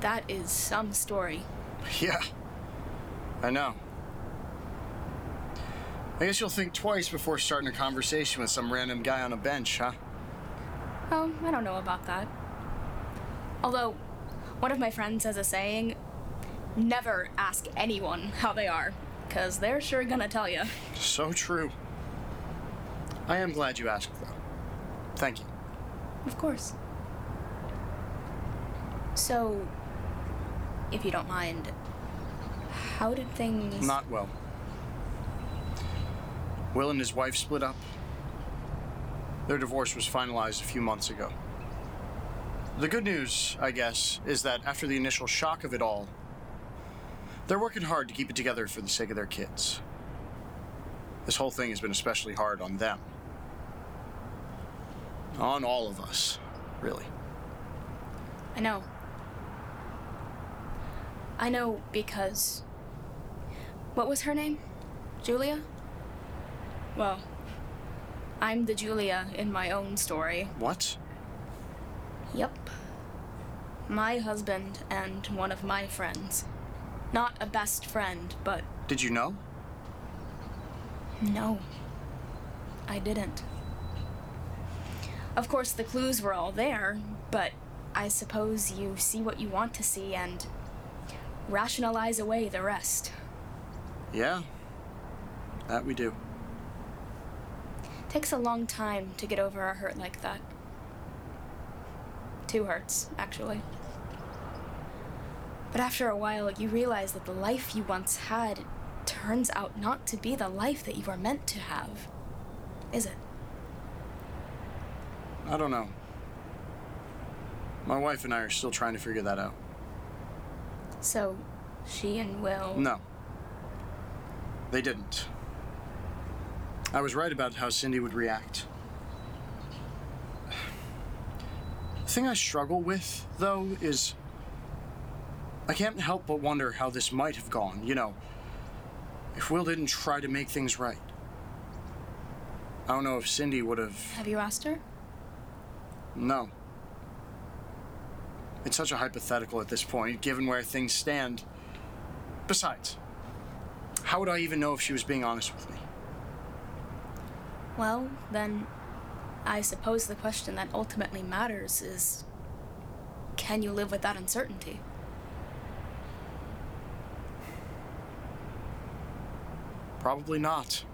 That is some story. Yeah. I know. I guess you'll think twice before starting a conversation with some random guy on a bench, huh? Oh, I don't know about that. Although, one of my friends has a saying never ask anyone how they are, because they're sure gonna tell you. So true. I am glad you asked, though. Thank you. Of course. So, if you don't mind, how did things. Not well. Will and his wife split up. Their divorce was finalized a few months ago. The good news, I guess, is that after the initial shock of it all, they're working hard to keep it together for the sake of their kids. This whole thing has been especially hard on them. On all of us, really. I know. I know because. What was her name? Julia? Well, I'm the Julia in my own story. What? Yep. My husband and one of my friends. Not a best friend, but Did you know? no. I didn't. Of course, the clues were all there, but I suppose you see what you want to see and rationalize away the rest. Yeah. That we do. Takes a long time to get over a hurt like that. Two hurts, actually. But after a while, you realize that the life you once had turns out not to be the life that you were meant to have. Is it? I don't know. My wife and I are still trying to figure that out. So, she and Will. No. They didn't. I was right about how Cindy would react. The thing I struggle with, though, is I can't help but wonder how this might have gone, you know, if Will didn't try to make things right. I don't know if Cindy would have. Have you asked her? No. It's such a hypothetical at this point, given where things stand. Besides, how would I even know if she was being honest with me? Well, then, I suppose the question that ultimately matters is can you live with that uncertainty? Probably not.